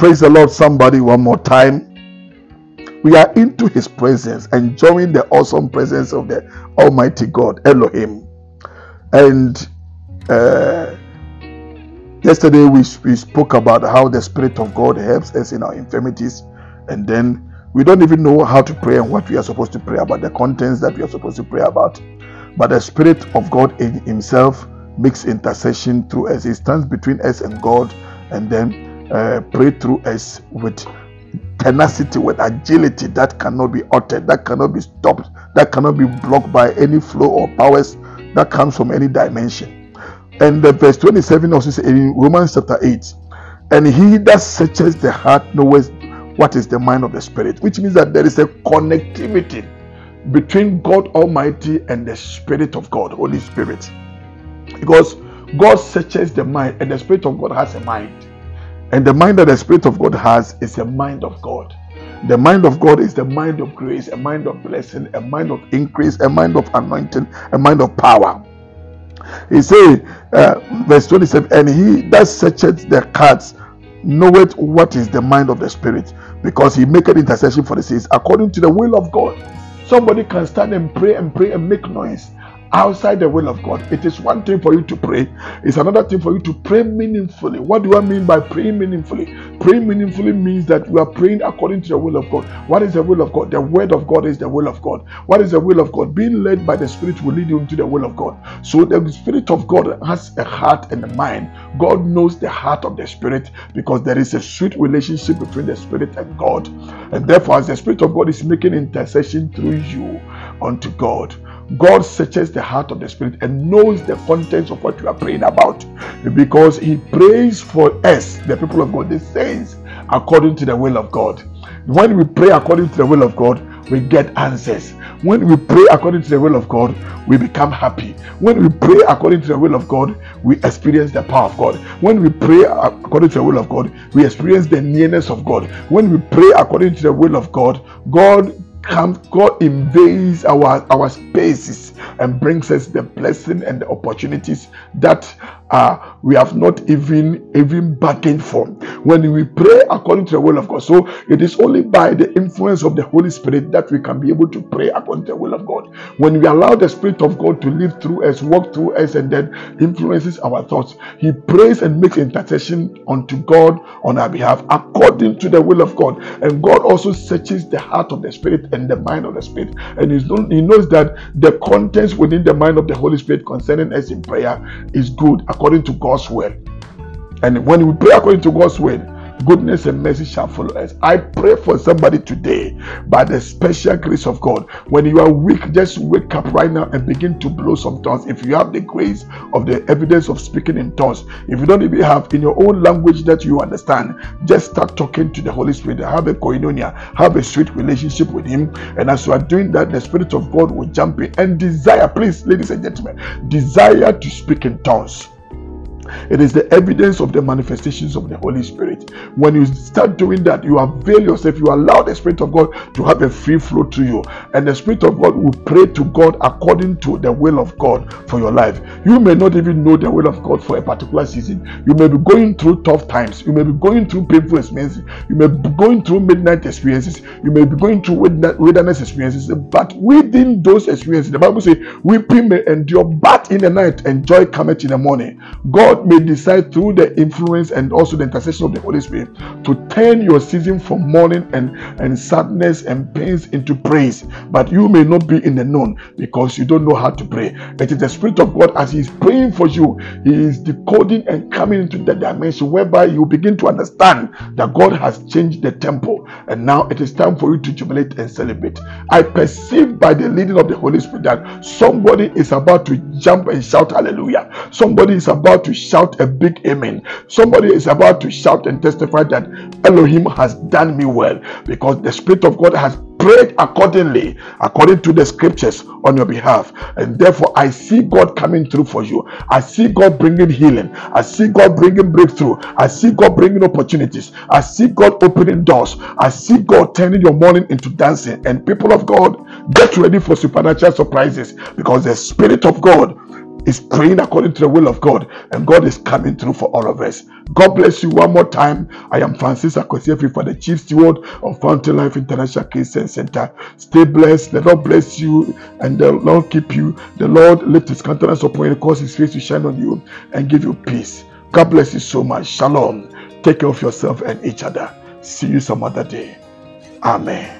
Praise the Lord, somebody, one more time. We are into His presence, enjoying the awesome presence of the Almighty God, Elohim. And uh, yesterday we, we spoke about how the Spirit of God helps us in our infirmities, and then we don't even know how to pray and what we are supposed to pray about, the contents that we are supposed to pray about. But the Spirit of God in Himself makes intercession through us. He stands between us and God, and then uh, pray through us with tenacity, with agility that cannot be altered, that cannot be stopped, that cannot be blocked by any flow or powers that comes from any dimension. And the verse 27 also says in Romans chapter 8, and he that searches the heart knows what is the mind of the spirit, which means that there is a connectivity between God Almighty and the Spirit of God, Holy Spirit. Because God searches the mind, and the Spirit of God has a mind. And the mind that the Spirit of God has is a mind of God. The mind of God is the mind of grace, a mind of blessing, a mind of increase, a mind of anointing, a mind of power. He said, uh, verse 27, and he that searcheth the hearts knoweth what is the mind of the Spirit, because he maketh intercession for the saints according to the will of God. Somebody can stand and pray and pray and make noise outside the will of God. It is one thing for you to pray, it's another thing for you to pray meaningfully. What do I mean by praying meaningfully? Praying meaningfully means that you are praying according to the will of God. What is the will of God? The word of God is the will of God. What is the will of God? Being led by the Spirit will lead you into the will of God. So the Spirit of God has a heart and a mind. God knows the heart of the Spirit because there is a sweet relationship between the Spirit and God. And therefore, as the Spirit of God is making intercession through you unto God, God searches the heart of the Spirit and knows the contents of what you are praying about because He prays for us, the people of God, the saints, according to the will of God. When we pray according to the will of God, we get answers. When we pray according to the will of God, we become happy. When we pray according to the will of God, we experience the power of God. When we pray according to the will of God, we experience the nearness of God. When we pray according to the will of God, God comes, God invades our, our spaces and brings us the blessing and the opportunities that uh, we have not even even bargained for. When we pray according to the will of God, so it is only by the influence of the Holy Spirit that we can be able to pray according to the will of God. When we allow the Spirit of God to live through us, walk through us, and then influences our thoughts, He prays and makes intercession unto God on our behalf according to the will of God. And God also searches the heart of the Spirit and the mind of the Spirit, and He knows that the contents within the mind of the Holy Spirit concerning us in prayer is good according to God's word. And when we pray according to God's word, goodness and mercy shall follow us. I pray for somebody today by the special grace of God. When you are weak, just wake up right now and begin to blow some tongues. If you have the grace of the evidence of speaking in tongues, if you don't even have in your own language that you understand, just start talking to the Holy Spirit. Have a koinonia, have a sweet relationship with Him. And as you are doing that, the Spirit of God will jump in and desire, please, ladies and gentlemen, desire to speak in tongues. It is the evidence of the manifestations of the Holy Spirit. When you start doing that, you avail yourself, you allow the Spirit of God to have a free flow to you, and the Spirit of God will pray to God according to the will of God for your life. You may not even know the will of God for a particular season. You may be going through tough times, you may be going through painful experiences, you may be going through midnight experiences, you may be going through wilderness experiences, but within those experiences, the Bible says, weeping may endure, but in the night, and joy cometh in the morning. God may decide through the influence and also the intercession of the Holy Spirit to turn your season from mourning and, and sadness and pains into praise. But you may not be in the known because you don't know how to pray. It is the Spirit of God as He is praying for you, He is decoding and coming into the dimension whereby you begin to understand that God has changed the temple and now it is time for you to jubilate and celebrate. I perceive by the leading of the Holy Spirit that somebody is about to jump and shout hallelujah. Somebody is about to shout a big amen. Somebody is about to shout and testify that Elohim has done me well because the Spirit of God has prayed accordingly, according to the scriptures on your behalf. And therefore, I see God coming through for you. I see God bringing healing. I see God bringing breakthrough. I see God bringing opportunities. I see God opening doors. I see God turning your mourning into dancing. And people of God, get ready for supernatural surprises because the Spirit of God is praying according to the will of God, and God is coming through for all of us. God bless you one more time. I am Francis Akwasi Afrifa the Chief Steward of Fountain Life International Christian Center. Stay blessed. The Lord bless you and the Lord keep you. The Lord lift his countenance upon you, cause his face to shine on you, and give you peace. God bless you so much. Shalom. Take care of yourself and each other. See you some other day. Amen.